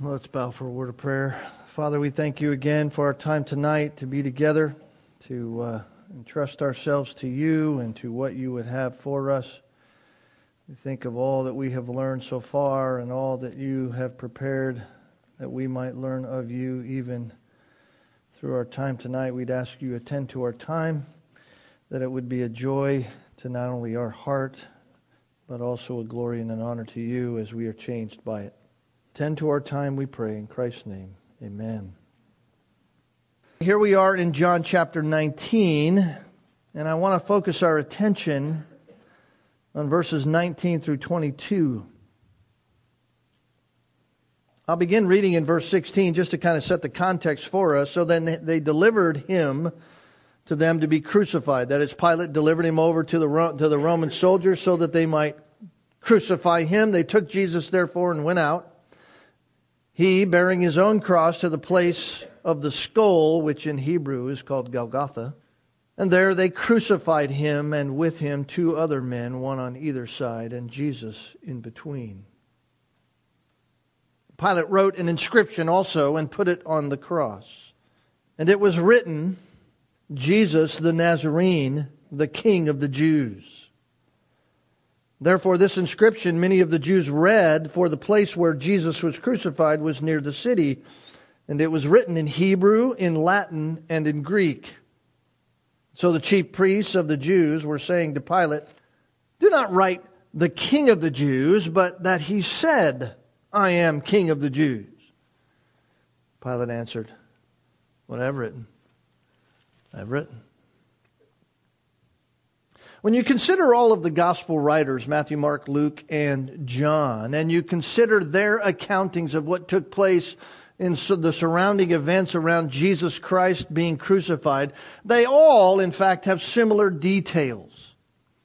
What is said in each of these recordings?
Let's bow for a word of prayer. Father, we thank you again for our time tonight to be together, to uh, entrust ourselves to you and to what you would have for us. We think of all that we have learned so far and all that you have prepared that we might learn of you even through our time tonight. We'd ask you attend to our time, that it would be a joy to not only our heart, but also a glory and an honor to you as we are changed by it. Tend to our time, we pray, in Christ's name. Amen. Here we are in John chapter 19, and I want to focus our attention on verses 19 through 22. I'll begin reading in verse 16 just to kind of set the context for us. So then they delivered him to them to be crucified. That is, Pilate delivered him over to the, to the Roman soldiers so that they might crucify him. They took Jesus, therefore, and went out. He, bearing his own cross to the place of the skull, which in Hebrew is called Golgotha. And there they crucified him, and with him two other men, one on either side, and Jesus in between. Pilate wrote an inscription also and put it on the cross. And it was written, Jesus the Nazarene, the King of the Jews. Therefore, this inscription many of the Jews read, for the place where Jesus was crucified was near the city, and it was written in Hebrew, in Latin, and in Greek. So the chief priests of the Jews were saying to Pilate, Do not write the King of the Jews, but that he said, I am King of the Jews. Pilate answered, What I've written, I've written. When you consider all of the gospel writers, Matthew, Mark, Luke, and John, and you consider their accountings of what took place in the surrounding events around Jesus Christ being crucified, they all, in fact, have similar details.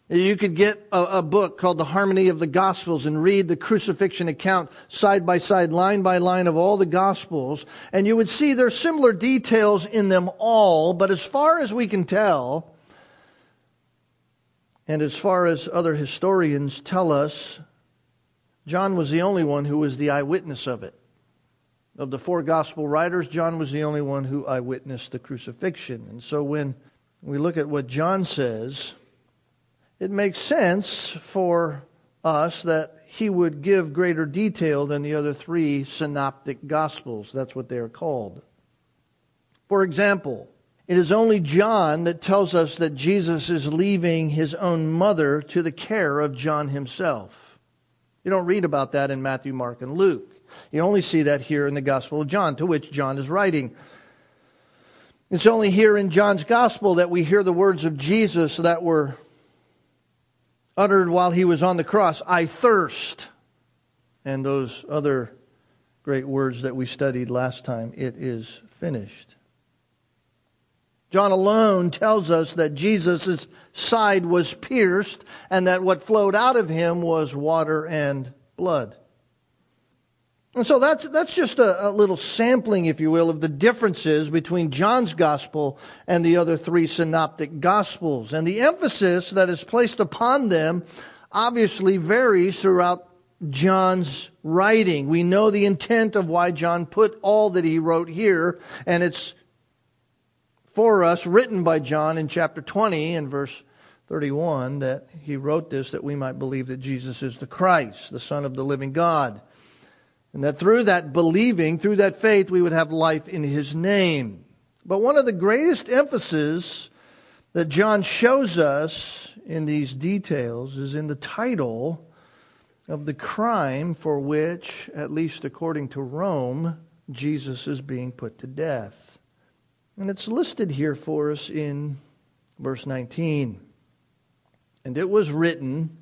You could get a, a, book called The Harmony of the Gospels and read the crucifixion account side by side, line by line of all the Gospels, and you would see there's similar details in them all, but as far as we can tell, and as far as other historians tell us, John was the only one who was the eyewitness of it. Of the four Gospel writers, John was the only one who eyewitnessed the crucifixion. And so when we look at what John says, it makes sense for us that he would give greater detail than the other three synoptic gospels. That's what they are called. For example, it is only John that tells us that Jesus is leaving his own mother to the care of John himself. You don't read about that in Matthew, Mark, and Luke. You only see that here in the Gospel of John, to which John is writing. It's only here in John's Gospel that we hear the words of Jesus that were uttered while he was on the cross I thirst. And those other great words that we studied last time it is finished. John alone tells us that Jesus' side was pierced and that what flowed out of him was water and blood. And so that's, that's just a, a, little sampling, if you will, of the differences between John's gospel and the other three synoptic gospels. And the emphasis that is placed upon them obviously varies throughout John's writing. We know the intent of why John put all that he wrote here, and it's for us written by John in chapter 20 and verse 31 that he wrote this that we might believe that Jesus is the Christ, the Son of the living God. And that through that believing, through that faith, we would have life in His name. But one of the greatest emphasis that John shows us in these details is in the title of the crime for which, at least according to Rome, Jesus is being put to death. And it's listed here for us in verse 19. And it was written,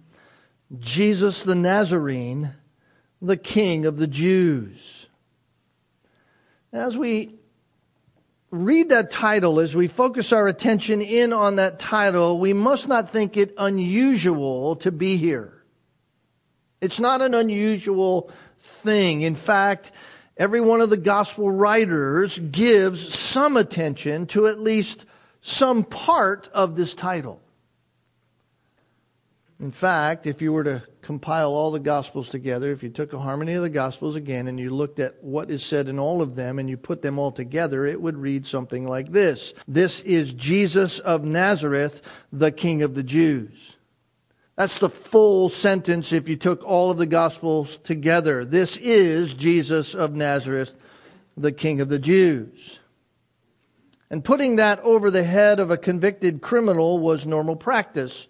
Jesus the Nazarene the King of the Jews. As we read that title, as we focus our attention in on that title, we must not think it unusual to be here. It's not an unusual thing. In fact, every one of the gospel writers gives some attention to at least some part of this title. In fact, if you were to compile all the Gospels together, if you took a harmony of the Gospels again and you looked at what is said in all of them and you put them all together, it would read something like this This is Jesus of Nazareth, the King of the Jews. That's the full sentence if you took all of the Gospels together. This is Jesus of Nazareth, the King of the Jews. And putting that over the head of a convicted criminal was normal practice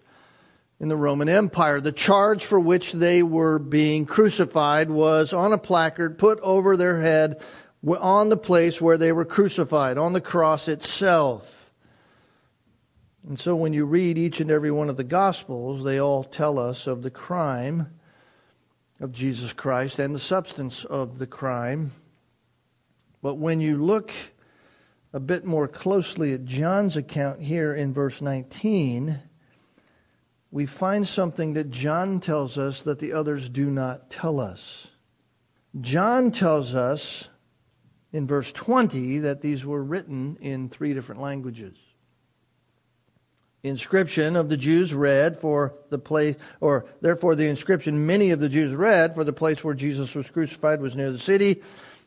in the Roman Empire. The charge for which they were being crucified was on a placard put over their head on the place where they were crucified, on the cross itself. And so when you read each and every one of the Gospels, they all tell us of the crime of Jesus Christ and the substance of the crime. But when you look a bit more closely at John's account here in verse 19, we find something that John tells us that the others do not tell us. John tells us in verse 20 that these were written in three different languages. Inscription of the Jews read for the place, or therefore the inscription many of the Jews read for the place where Jesus was crucified was near the city,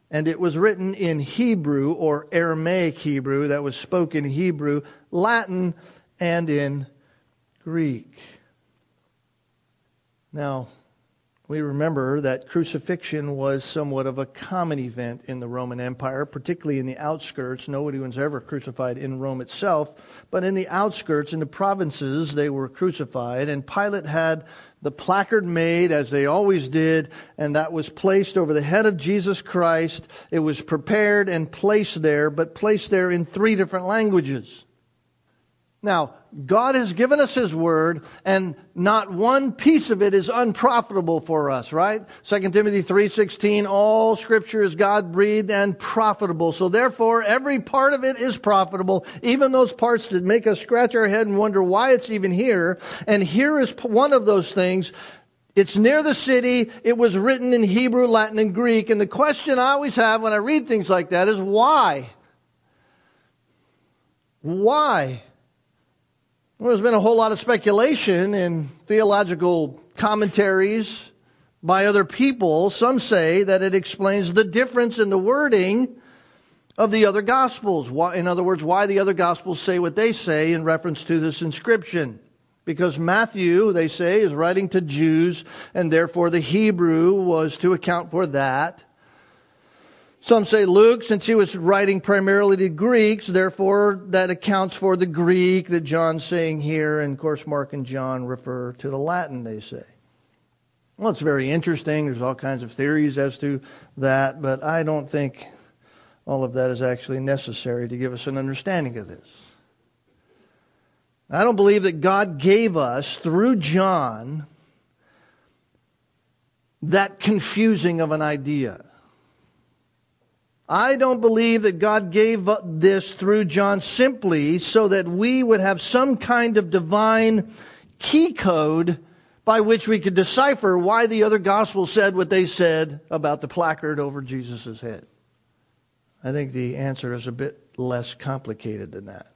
and it was written in Hebrew or Aramaic Hebrew that was spoken Hebrew, Latin, and in Greek. Now, we remember that crucifixion was somewhat of a common event in the Roman Empire, particularly in the outskirts. Nobody was ever crucified in Rome itself, but in the outskirts, in the provinces, they were crucified. And Pilate had the placard made, as they always did, and that was placed over the head of Jesus Christ. It was prepared and placed there, but placed there in three different languages. Now, God has given us His Word, and not one piece of it is unprofitable for us, right? 2 Timothy 3.16, all Scripture is God-breathed and profitable. So therefore, every part of it is profitable, even those parts that make us scratch our head and wonder why it's even here. And here is one of those things. It's near the city. It was written in Hebrew, Latin, and Greek. And the question I always have when I read things like that is why? Why? Well, there's been a whole lot of speculation in theological commentaries by other people. Some say that it explains the difference in the wording of the other Gospels. In other words, why the other Gospels say what they say in reference to this inscription. Because Matthew, they say, is writing to Jews, and therefore the Hebrew was to account for that. Some say Luke, since he was writing primarily to Greeks, therefore that accounts for the Greek that John's saying here. And of course, Mark and John refer to the Latin, they say. Well, it's very interesting. There's all kinds of theories as to that, but I don't think all of that is actually necessary to give us an understanding of this. I don't believe that God gave us, through John, that confusing of an idea. I don't believe that God gave this through John simply so that we would have some kind of divine key code by which we could decipher why the other gospels said what they said about the placard over Jesus' head. I think the answer is a bit less complicated than that.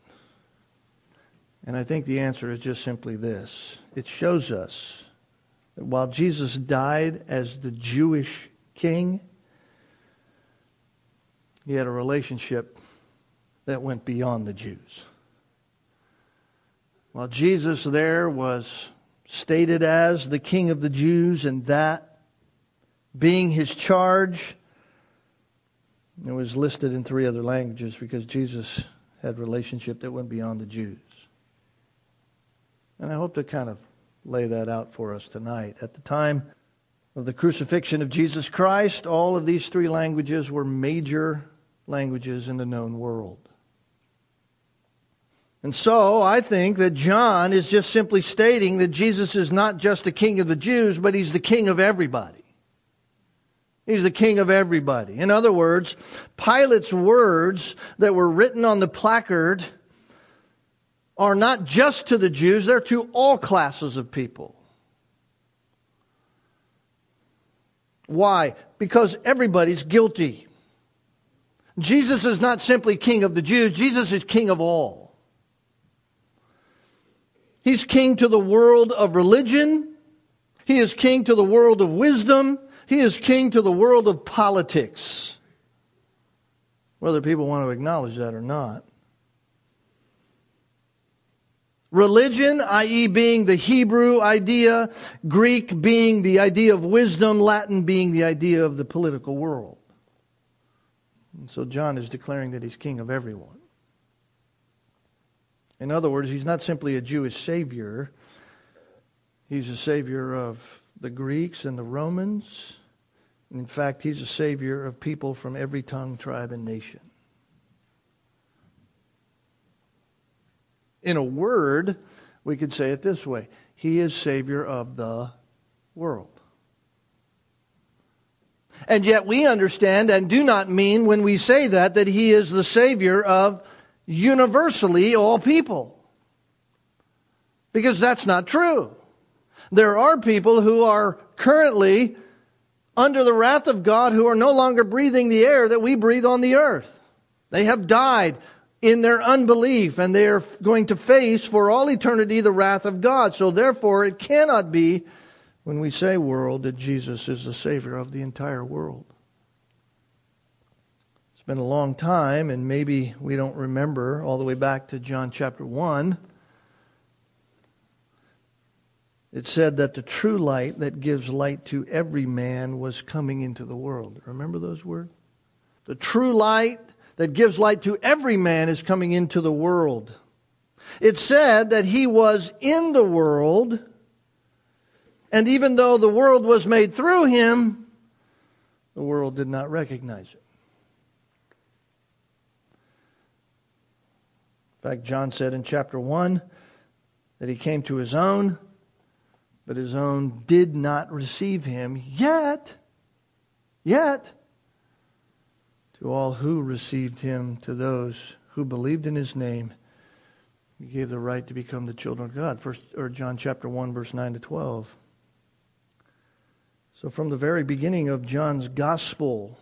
And I think the answer is just simply this it shows us that while Jesus died as the Jewish king, he had a relationship that went beyond the Jews. While Jesus there was stated as the King of the Jews, and that being his charge, it was listed in three other languages because Jesus had relationship that went beyond the Jews. And I hope to kind of lay that out for us tonight. At the time of the crucifixion of Jesus Christ, all of these three languages were major languages in the known world. And so I think that John is just simply stating that Jesus is not just the king of the Jews, but he's the king of everybody. He's the king of everybody. In other words, Pilate's words that were written on the placard are not just to the Jews, they're to all classes of people. Why? Because everybody's guilty. Jesus is not simply king of the Jews, Jesus is king of all. He's king to the world of religion. He is king to the world of wisdom. He is king to the world of politics. Whether people want to acknowledge that or not. Religion, i.e., being the Hebrew idea, Greek being the idea of wisdom, Latin being the idea of the political world. And so John is declaring that he's king of everyone. In other words, he's not simply a Jewish savior, he's a savior of the Greeks and the Romans. In fact, he's a savior of people from every tongue, tribe, and nation. In a word, we could say it this way He is Savior of the world. And yet we understand and do not mean when we say that that He is the Savior of universally all people. Because that's not true. There are people who are currently under the wrath of God who are no longer breathing the air that we breathe on the earth. They have died in their unbelief, and they are going to face for all eternity the wrath of God. So therefore, it cannot be, when we say world, that Jesus is the Savior of the entire world. It's been a long time, and maybe we don't remember all the way back to John chapter 1. It said that the true light that gives light to every man was coming into the world. Remember those words? The true light that gives light to every man is coming into the world. It said that he was in the world, and even though the world was made through him, the world did not recognize it. In fact, John said in chapter 1 that he came to his own, but his own did not receive him, yet, yet, to all who received him, to those who believed in his name, he gave the right to become the children of God. First or John chapter 1 verse 9 to 12. So from the very beginning of John's gospel,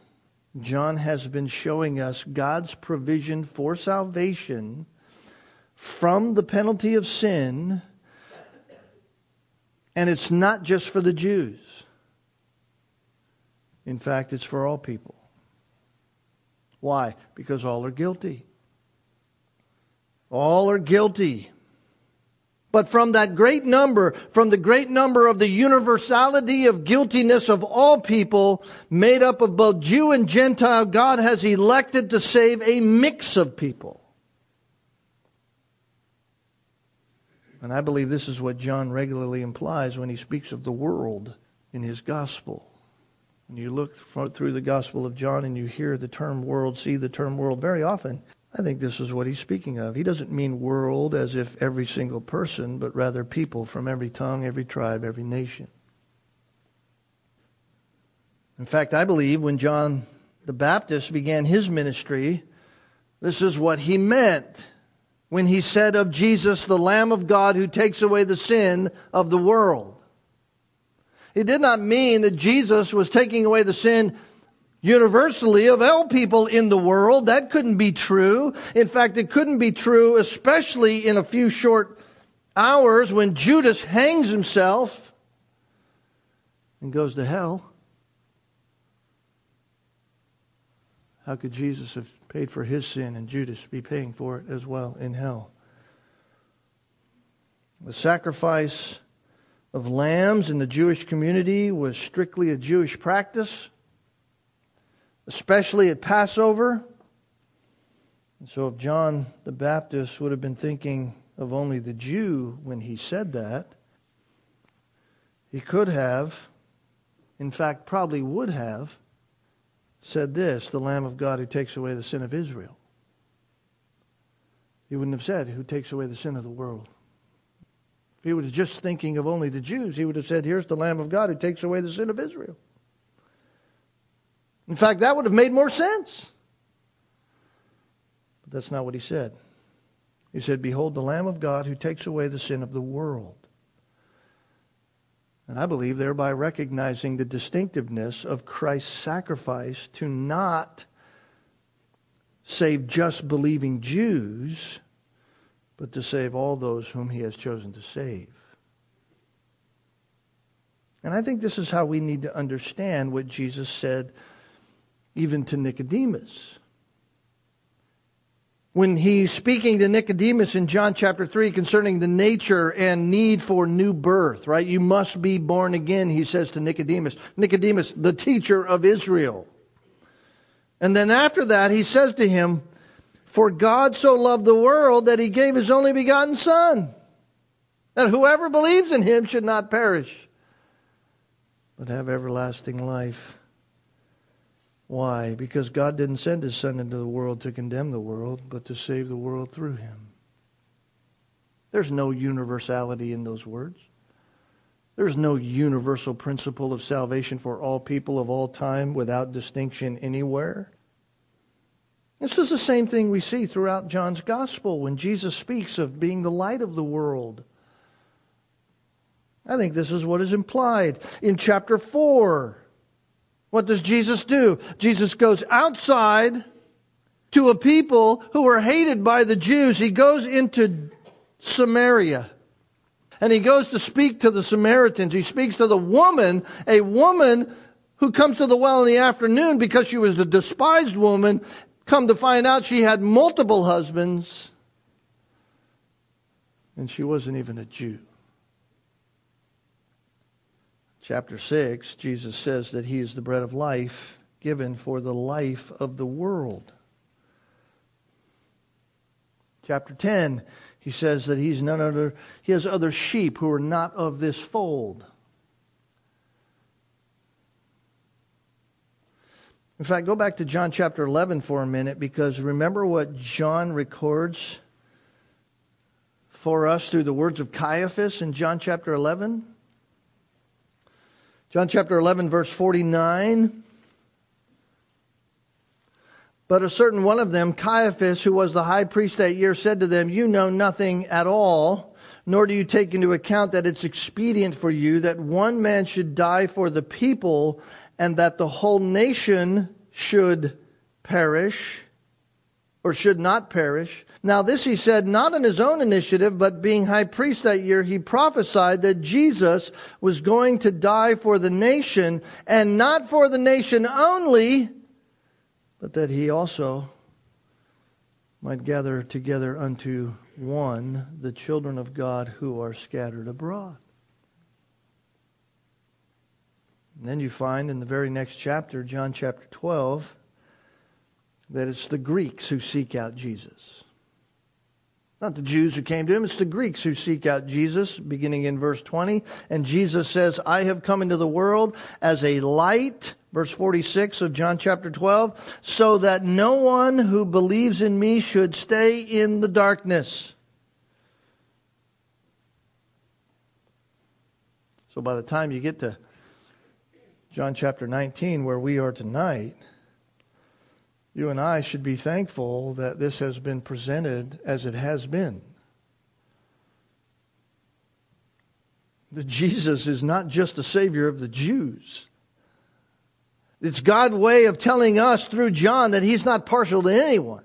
John has been showing us God's provision for salvation from the penalty of sin, and it's not just for the Jews. In fact, it's for all people. Why? Because all are guilty. All are guilty. But from that great number, from the great number of the universality of guiltiness of all people, made up of both Jew and Gentile, God has elected to save a mix of people. And I believe this is what John regularly implies when he speaks of the world in his gospel. When you look through the Gospel of John and you hear the term world, see the term world very often, I think this is what he's speaking of. He doesn't mean world as if every single person, but rather people from every tongue, every tribe, every nation. In fact, I believe when John the Baptist began his ministry, this is what he meant when he said of Jesus, the Lamb of God who takes away the sin of the world. It did not mean that Jesus was taking away the sin universally of all people in the world. That couldn't be true. In fact, it couldn't be true, especially in a few short hours when Judas hangs himself and goes to hell. How could Jesus have paid for his sin and Judas be paying for it as well in hell? The sacrifice of lambs in the Jewish community was strictly a Jewish practice, especially at Passover. And so, if John the Baptist would have been thinking of only the Jew when he said that, he could have, in fact, probably would have, said this the Lamb of God who takes away the sin of Israel. He wouldn't have said, Who takes away the sin of the world. If he was just thinking of only the Jews, he would have said, Here's the Lamb of God who takes away the sin of Israel. In fact, that would have made more sense. But that's not what he said. He said, Behold, the Lamb of God who takes away the sin of the world. And I believe thereby recognizing the distinctiveness of Christ's sacrifice to not save just believing Jews, but to save all those whom he has chosen to save. And I think this is how we need to understand what Jesus said even to Nicodemus. When he's speaking to Nicodemus in John chapter 3 concerning the nature and need for new birth, right? You must be born again, he says to Nicodemus. Nicodemus, the teacher of Israel. And then after that, he says to him, For God so loved the world that he gave his only begotten Son, that whoever believes in him should not perish, but have everlasting life. Why? Because God didn't send his Son into the world to condemn the world, but to save the world through him. There's no universality in those words. There's no universal principle of salvation for all people of all time without distinction anywhere. This is the same thing we see throughout John's gospel when Jesus speaks of being the light of the world. I think this is what is implied in chapter 4. What does Jesus do? Jesus goes outside to a people who are hated by the Jews. He goes into Samaria. And he goes to speak to the Samaritans. He speaks to the woman, a woman who comes to the well in the afternoon because she was a despised woman. Come to find out she had multiple husbands. And she wasn't even a Jew chapter 6, Jesus says that he is the bread of life given for the life of the world. Chapter 10, he says that he's none other, he has other sheep who are not of this fold. In fact, go back to John chapter 11 for a minute because remember what John records for us through the words of Caiaphas in John chapter 11? John chapter 11, verse 49. But a certain one of them, Caiaphas, who was the high priest that year, said to them, You know nothing at all, nor do you take into account that it's expedient for you that one man should die for the people, and that the whole nation should perish, or should not perish. Now, this he said not on his own initiative, but being high priest that year, he prophesied that Jesus was going to die for the nation, and not for the nation only, but that he also might gather together unto one the children of God who are scattered abroad. And then you find in the very next chapter, John chapter 12, that it's the Greeks who seek out Jesus. Not the Jews who came to him, it's the Greeks who seek out Jesus, beginning in verse 20. And Jesus says, I have come into the world as a light, verse 46 of John chapter 12, so that no one who believes in me should stay in the darkness. So by the time you get to John chapter 19, where we are tonight, you and I should be thankful that this has been presented as it has been. That Jesus is not just a Savior of the Jews. It's God's way of telling us through John that He's not partial to anyone.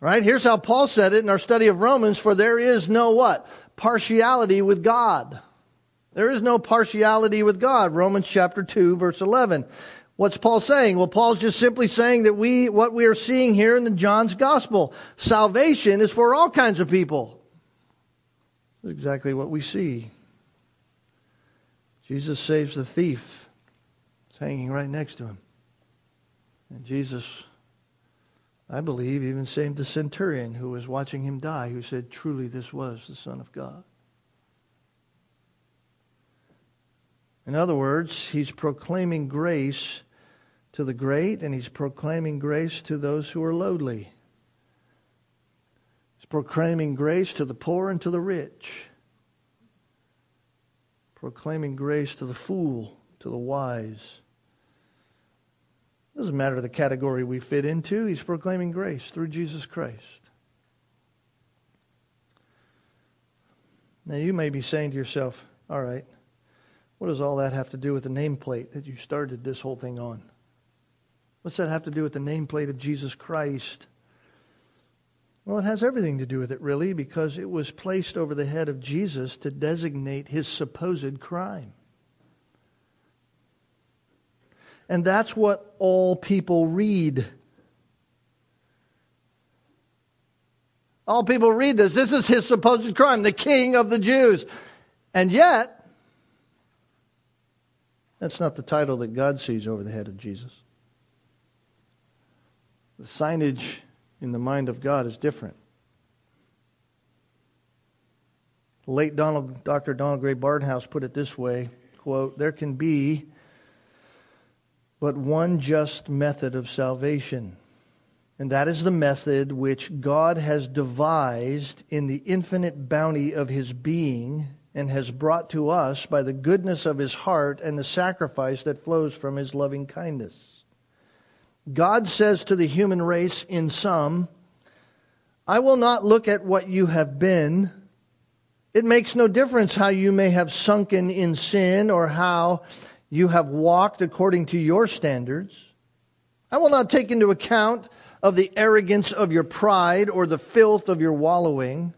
Right? Here's how Paul said it in our study of Romans, for there is no what? Partiality with God. There is no partiality with God. Romans chapter 2 verse 11. What's Paul saying? Well, Paul's just simply saying that we, what we are seeing here in the John's gospel, salvation is for all kinds of people. That's exactly what we see. Jesus saves the thief. It's hanging right next to him. And Jesus, I believe, even saved the centurion who was watching him die, who said, Truly, this was the Son of God. In other words, he's proclaiming grace to the great, and he's proclaiming grace to those who are lowly. He's proclaiming grace to the poor and to the rich. Proclaiming grace to the fool, to the wise. Doesn't matter the category we fit into, he's proclaiming grace through Jesus Christ. Now you may be saying to yourself, all right, what does all that have to do with the nameplate that you started this whole thing on? What's that have to do with the nameplate of Jesus Christ? Well, it has everything to do with it, really, because it was placed over the head of Jesus to designate his supposed crime. And that's what all people read. All people read this. This is his supposed crime, the king of the Jews. And yet, that's not the title that God sees over the head of Jesus. The signage in the mind of God is different. Late Donald, Dr. Donald Grey Barnhouse put it this way quote, There can be but one just method of salvation, and that is the method which God has devised in the infinite bounty of His being and has brought to us by the goodness of His heart and the sacrifice that flows from His loving kindness. God says to the human race in sum, I will not look at what you have been. It makes no difference how you may have sunken in sin or how you have walked according to your standards. I will not take into account of the arrogance of your pride or the filth of your wallowing.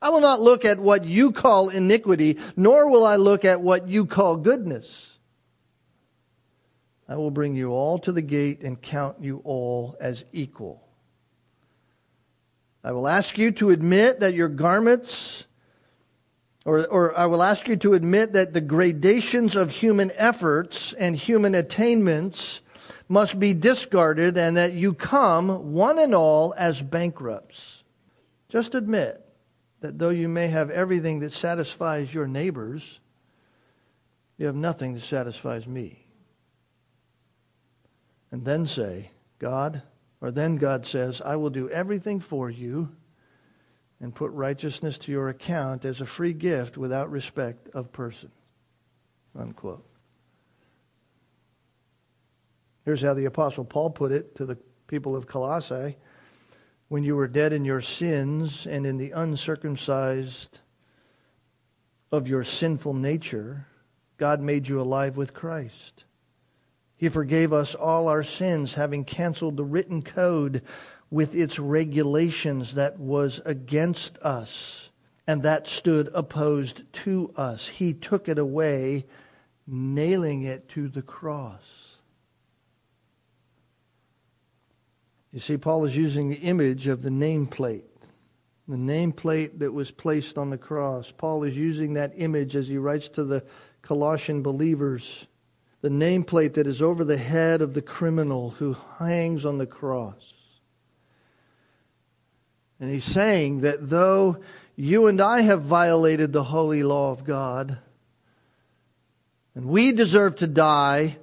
I will not look at what you call iniquity, nor will I look at what you call goodness. I will bring you all to the gate and count you all as equal. I will ask you to admit that your garments, or, or I will ask you to admit that the gradations of human efforts and human attainments must be discarded and that you come, one and all, as bankrupts. Just admit that though you may have everything that satisfies your neighbors, you have nothing that satisfies me and then say, God, or then God says, I will do everything for you and put righteousness to your account as a free gift without respect of person. Unquote. Here's how the Apostle Paul put it to the people of Colossae When you were dead in your sins and in the uncircumcised of your sinful nature, God made you alive with Christ. He forgave us all our sins, having canceled the written code with its regulations that was against us and that stood opposed to us. He took it away, nailing it to the cross. You see, Paul is using the image of the nameplate. The nameplate that was placed on the cross. Paul is using that image as he writes to the Colossian believers the nameplate that is over the head of the criminal who hangs on the cross. And he's saying that though you and I have violated the holy law of God, and we deserve to die,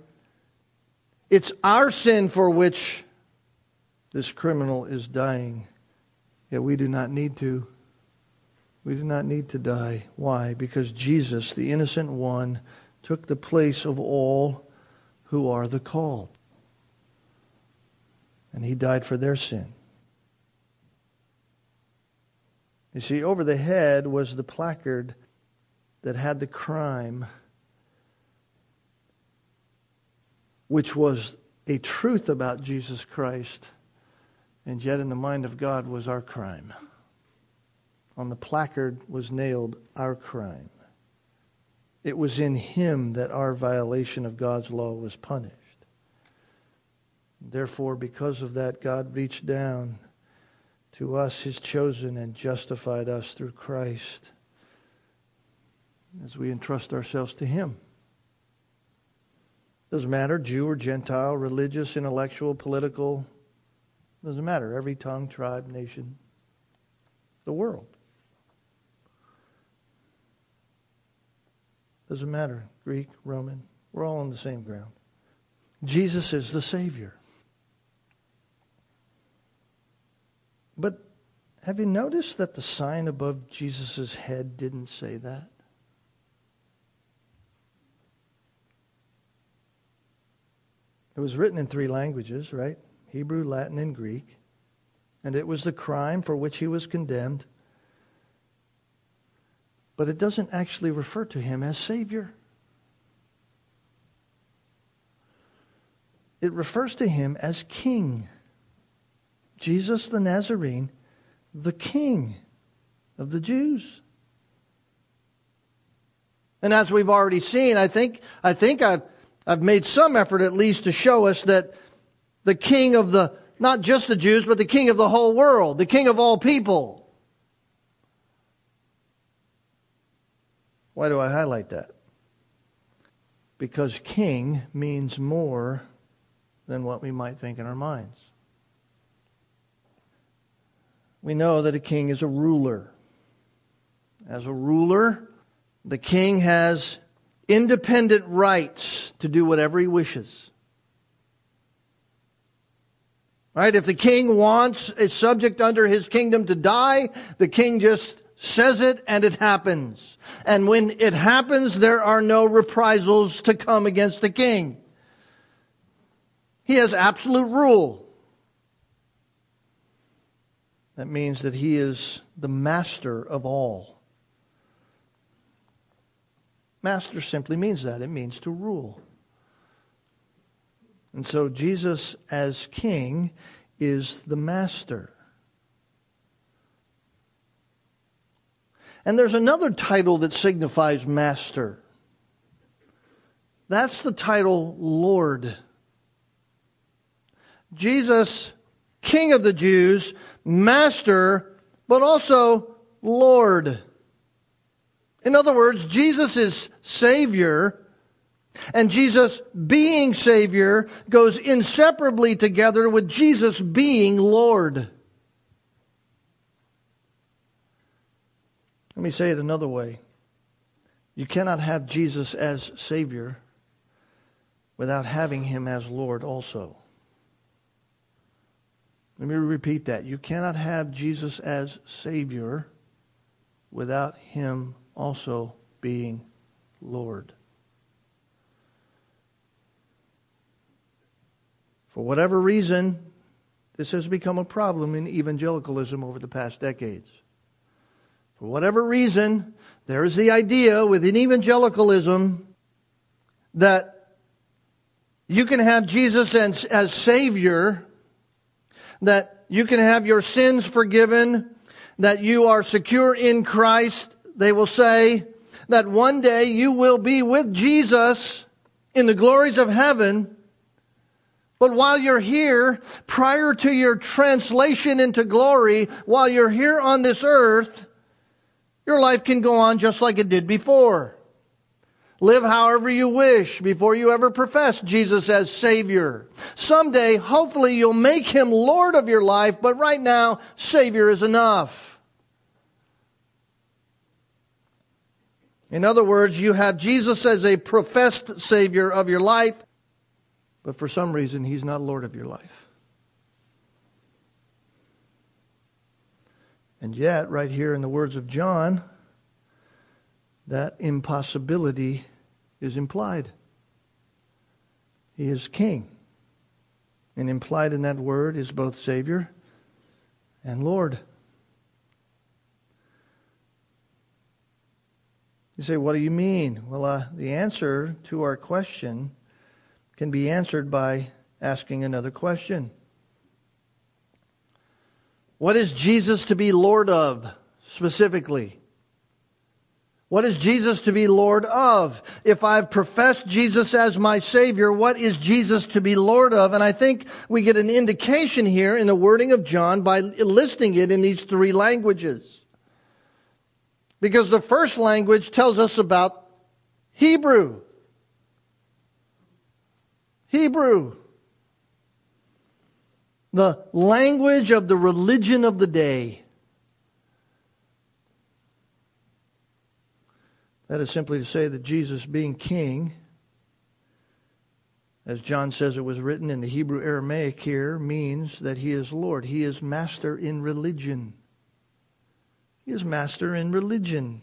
it's our sin for which this criminal is dying. Yet we do not need to. We do not need to die. Why? Because Jesus, the innocent one, took the place of all who are the called. And he died for their sin. You see, over the head was the placard that had the crime, which was a truth about Jesus Christ, and yet in the mind of God was our crime. On the placard was nailed our crime. It was in him that our violation of God's law was punished. Therefore, because of that, God reached down to us, his chosen, and justified us through Christ as we entrust ourselves to him. Doesn't matter, Jew or Gentile, religious, intellectual, political, doesn't matter. Every tongue, tribe, nation, the world. Doesn't matter. Greek, Roman, we're all on the same ground. Jesus is the Savior. But have you noticed that the sign above Jesus' head didn't say that? It was written in three languages, right? Hebrew, Latin, and Greek. And it was the crime for which he was condemned but it doesn't actually refer to him as Savior. It refers to him as King. Jesus the Nazarene, the King of the Jews. And as we've already seen, I think, I think I've, I've made some effort at least to show us that the King of the, not just the Jews, but the King of the whole world, the King of all people. Why do I highlight that? Because king means more than what we might think in our minds. We know that a king is a ruler. As a ruler, the king has independent rights to do whatever he wishes. Right? If the king wants a subject under his kingdom to die, the king just says it and it happens. And when it happens, there are no reprisals to come against the king. He has absolute rule. That means that he is the master of all. Master simply means that. It means to rule. And so Jesus, as king, is the master. And there's another title that signifies master. That's the title Lord. Jesus, King of the Jews, Master, but also Lord. In other words, Jesus is Savior, and Jesus being Savior goes inseparably together with Jesus being Lord. Let me say it another way. You cannot have Jesus as Savior without having Him as Lord also. Let me repeat that. You cannot have Jesus as Savior without Him also being Lord. For whatever reason, this has become a problem in evangelicalism over the past decades. For whatever reason, there is the idea within evangelicalism that you can have Jesus as, as Savior, that you can have your sins forgiven, that you are secure in Christ, they will say that one day you will be with Jesus in the glories of heaven. But while you're here, prior to your translation into glory, while you're here on this earth, your life can go on just like it did before. Live however you wish before you ever profess Jesus as Savior. Someday, hopefully, you'll make Him Lord of your life, but right now, Savior is enough. In other words, you have Jesus as a professed Savior of your life, but for some reason, He's not Lord of your life. And yet, right here in the words of John, that impossibility is implied. He is King. And implied in that word is both Savior and Lord. You say, what do you mean? Well, uh, the answer to our question can be answered by asking another question. What is Jesus to be Lord of specifically? What is Jesus to be Lord of? If I've professed Jesus as my Savior, what is Jesus to be Lord of? And I think we get an indication here in the wording of John by listing it in these three languages. Because the first language tells us about Hebrew. Hebrew. The language of the religion of the day. That is simply to say that Jesus, being king, as John says it was written in the Hebrew Aramaic here, means that he is Lord. He is master in religion. He is master in religion.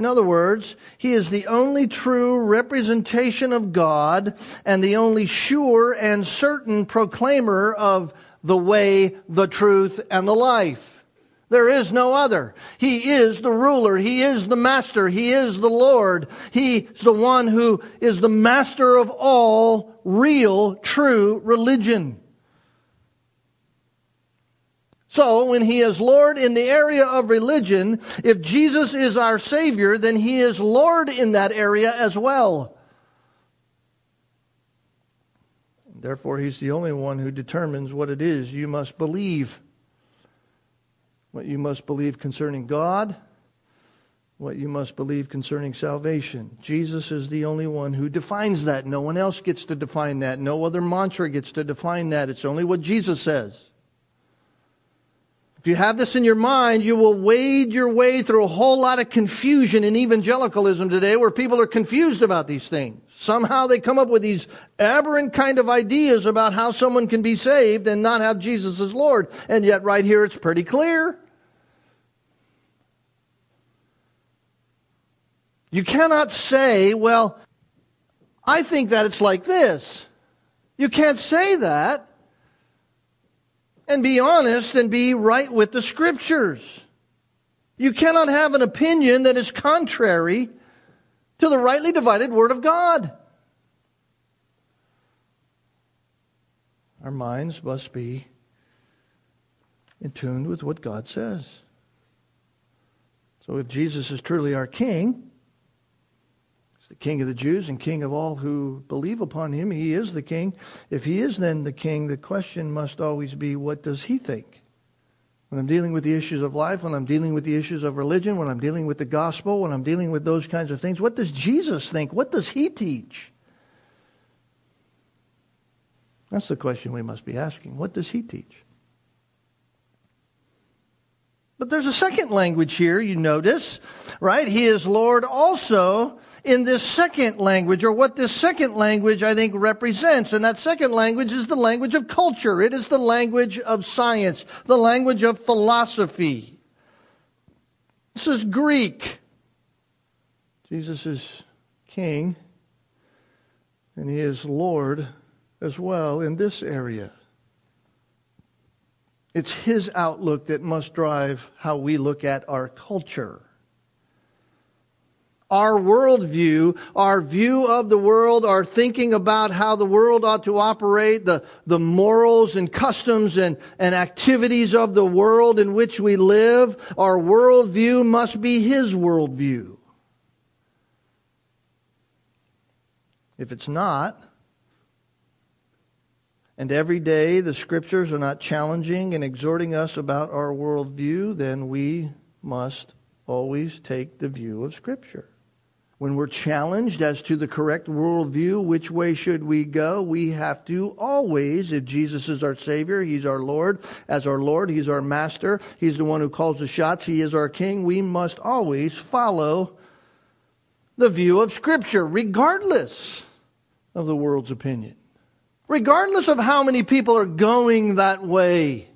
In other words, he is the only true representation of God and the only sure and certain proclaimer of the way, the truth, and the life. There is no other. He is the ruler. He is the master. He is the Lord. He is the one who is the master of all real, true religion. So, when he is Lord in the area of religion, if Jesus is our Savior, then he is Lord in that area as well. Therefore, he's the only one who determines what it is you must believe. What you must believe concerning God, what you must believe concerning salvation. Jesus is the only one who defines that. No one else gets to define that. No other mantra gets to define that. It's only what Jesus says. If you have this in your mind, you will wade your way through a whole lot of confusion in evangelicalism today where people are confused about these things. Somehow they come up with these aberrant kind of ideas about how someone can be saved and not have Jesus as Lord. And yet right here it's pretty clear. You cannot say, well, I think that it's like this. You can't say that and be honest and be right with the scriptures. You cannot have an opinion that is contrary to the rightly divided Word of God. Our minds must be in tune with what God says. So if Jesus is truly our King, the king of the Jews and king of all who believe upon him. He is the king. If he is then the king, the question must always be what does he think? When I'm dealing with the issues of life, when I'm dealing with the issues of religion, when I'm dealing with the gospel, when I'm dealing with those kinds of things, what does Jesus think? What does he teach? That's the question we must be asking. What does he teach? But there's a second language here, you notice, right? He is Lord also in this second language, or what this second language, I think, represents. And that second language is the language of culture. It is the language of science, the language of philosophy. This is Greek. Jesus is king, and he is Lord as well in this area. It's his outlook that must drive how we look at our culture our worldview, our view of the world, our thinking about how the world ought to operate, the, the morals and customs and, and activities of the world in which we live, our worldview must be His worldview. If it's not, and every day the scriptures are not challenging and exhorting us about our worldview, then we must always take the view of Scripture. When we're challenged as to the correct worldview, which way should we go, we have to always, if Jesus is our Savior, He's our Lord, as our Lord, He's our Master, He's the one who calls the shots, He is our King, we must always follow the view of Scripture, regardless of the world's opinion. Regardless of how many people are going that way.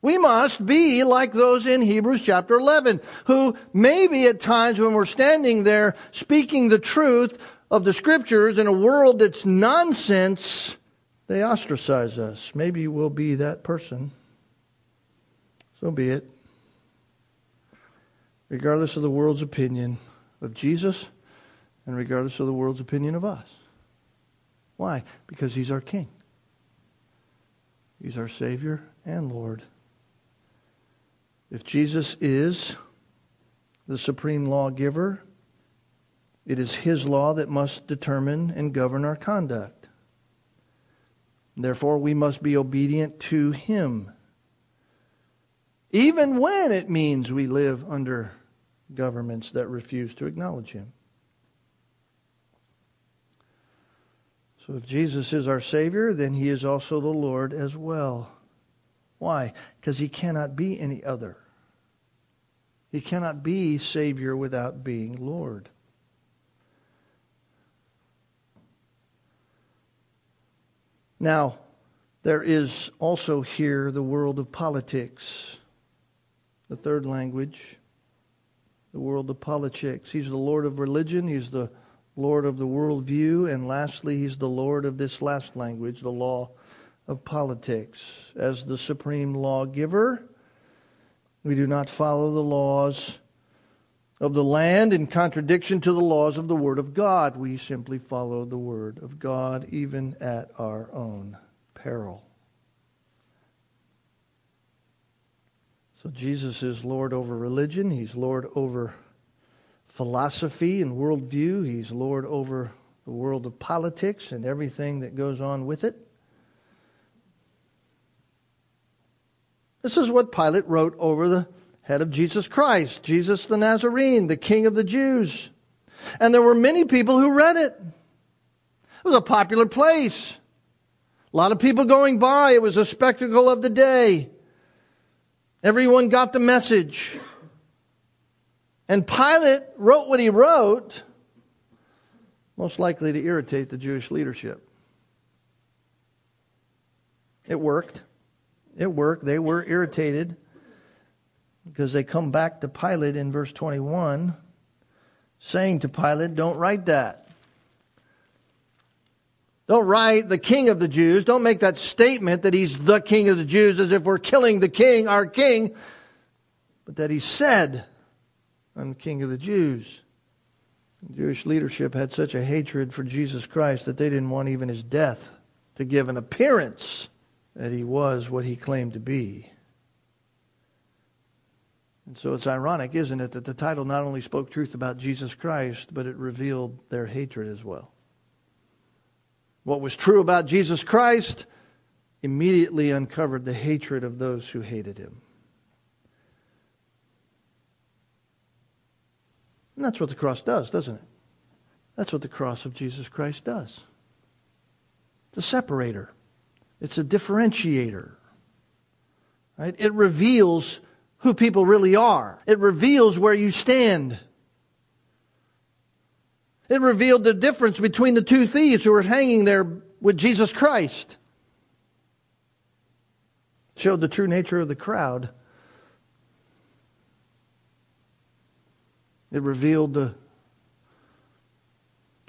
We must be like those in Hebrews chapter 11, who maybe at times when we're standing there speaking the truth of the scriptures in a world that's nonsense, they ostracize us. Maybe we'll be that person. So be it. Regardless of the world's opinion of Jesus and regardless of the world's opinion of us. Why? Because he's our King. He's our Savior and Lord. If Jesus is the supreme lawgiver, it is his law that must determine and govern our conduct. Therefore, we must be obedient to him, even when it means we live under governments that refuse to acknowledge him. So, if Jesus is our Savior, then he is also the Lord as well. Why? Because he cannot be any other. He cannot be Savior without being Lord. Now, there is also here the world of politics, the third language, the world of politics. He's the Lord of religion, He's the Lord of the worldview, and lastly, He's the Lord of this last language, the law of politics. As the supreme lawgiver, we do not follow the laws of the land in contradiction to the laws of the Word of God. We simply follow the Word of God, even at our own peril. So Jesus is Lord over religion, He's Lord over philosophy and worldview, He's Lord over the world of politics and everything that goes on with it. This is what Pilate wrote over the head of Jesus Christ, Jesus the Nazarene, the King of the Jews. And there were many people who read it. It was a popular place. A lot of people going by. It was a spectacle of the day. Everyone got the message. And Pilate wrote what he wrote, most likely to irritate the Jewish leadership. It worked. It worked. They were irritated because they come back to Pilate in verse 21 saying to Pilate, Don't write that. Don't write the king of the Jews. Don't make that statement that he's the king of the Jews as if we're killing the king, our king, but that he said, I'm king of the Jews. Jewish leadership had such a hatred for Jesus Christ that they didn't want even his death to give an appearance that he was what he claimed to be. And so it's ironic, isn't it, that the title not only spoke truth about Jesus Christ, but it revealed their hatred as well. What was true about Jesus Christ immediately uncovered the hatred of those who hated him. And that's what the cross does, doesn't it? That's what the cross of Jesus Christ does. It's a separator. It's a differentiator. Right? It reveals who people really are. It reveals where you stand. It revealed the difference between the two thieves who were hanging there with Jesus Christ. Showed the true nature of the crowd. It revealed the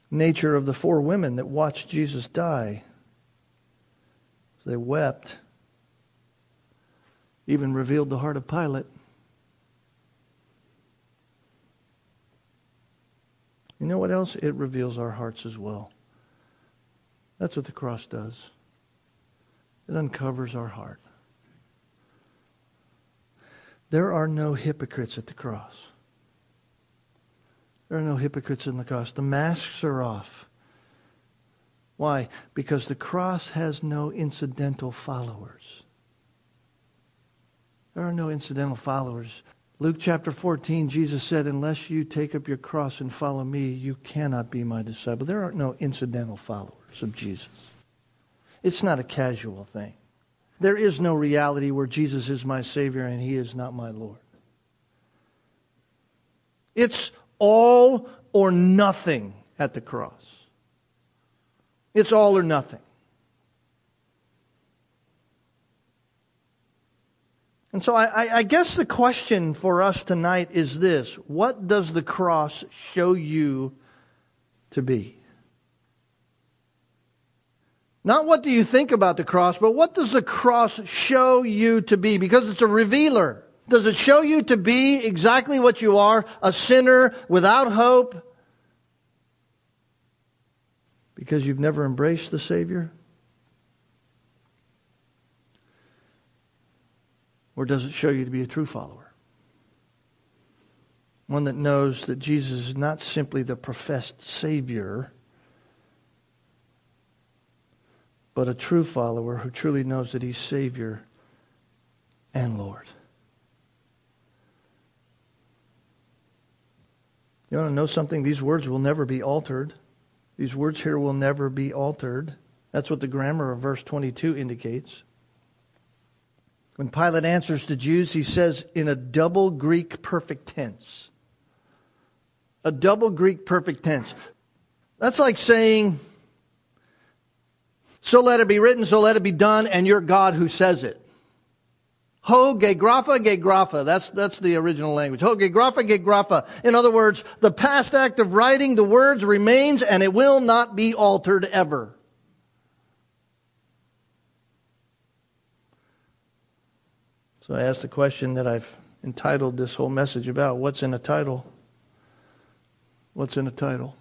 nature of the four women that watched Jesus die. They wept. Even revealed the heart of Pilate. You know what else? It reveals our hearts as well. That's what the cross does. It uncovers our heart. There are no hypocrites at the cross. There are no hypocrites in the cross. The masks are off. Why? Because the cross has no incidental followers. There are no incidental followers. Luke chapter 14, Jesus said, Unless you take up your cross and follow me, you cannot be my disciple. There are no incidental followers of Jesus. It's not a casual thing. There is no reality where Jesus is my Savior and He is not my Lord. It's all or nothing at the cross. It's all or nothing. And so I, I, guess the question for us tonight is this What does the cross show you to be? Not what do you think about the cross, but what does the cross show you to be? Because it's a revealer. Does it show you to be exactly what you are, a sinner without hope, because you've never embraced the Savior? Or does it show you to be a true follower? One that knows that Jesus is not simply the professed Savior, but a true follower who truly knows that He's Savior and Lord. You want to know something? These words will never be altered. These words here will never be altered. That's what the grammar of verse 22 indicates. When Pilate answers the Jews, he says in a double Greek perfect tense. A double Greek perfect tense. That's like saying, so let it be written, so let it be done, and you're God who says it. Ho gegrapha gegrapha. That's, that's the original language. Ho gegrapha gegrapha. In other words, the past act of writing the words remains and it will not be altered ever. So I asked the question that I've entitled this whole message about what's in a title? What's in a title?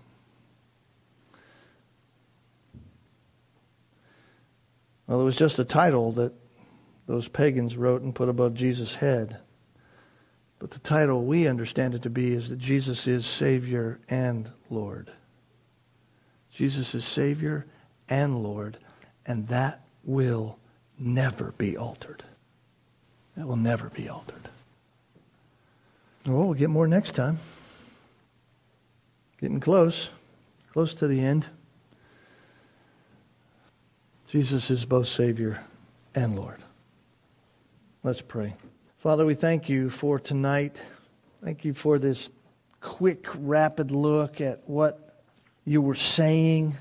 Well, it was just a title that those pagans wrote and put above Jesus' head. But the title we understand it to be is that Jesus is Savior and Lord. Jesus is Savior and Lord, and that will never be altered. That will never be altered. Well, we'll get more next time. Getting close, close to the end. Jesus is both Savior and Lord. Let's pray. Father, we thank you for tonight. Thank you for this quick, rapid look at what you were saying,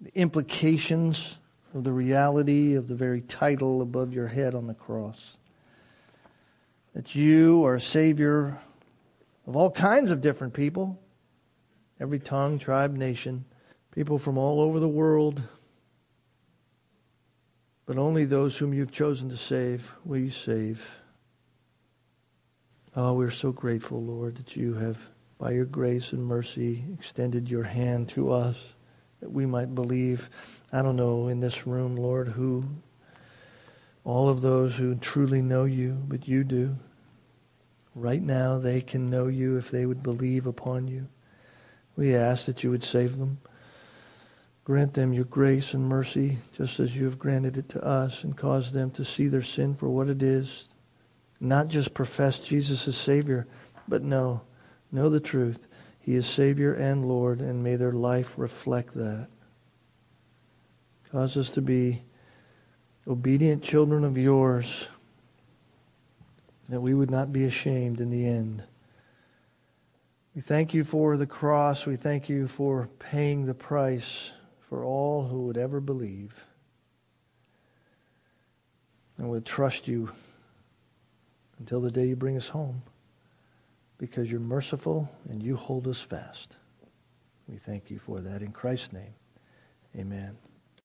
the implications of the reality of the very title above your head on the cross. That you are a Savior of all kinds of different people, every tongue, tribe, nation, people from all over the world. But only those whom you've chosen to save will you save. Ah, oh, we're so grateful, Lord, that you have, by your grace and mercy, extended your hand to us that we might believe. I don't know in this room, Lord, who, all of those who truly know you, but you do. Right now, they can know you if they would believe upon you. We ask that you would save them. Grant them your grace and mercy, just as you have granted it to us, and cause them to see their sin for what it is, not just profess Jesus as Savior, but know, know the truth. He is Savior and Lord, and may their life reflect that. Cause us to be obedient children of yours, that we would not be ashamed in the end. We thank you for the cross. We thank you for paying the price for all who would ever believe and would trust you until the day you bring us home because you're merciful and you hold us fast. We thank you for that in Christ's name. Amen.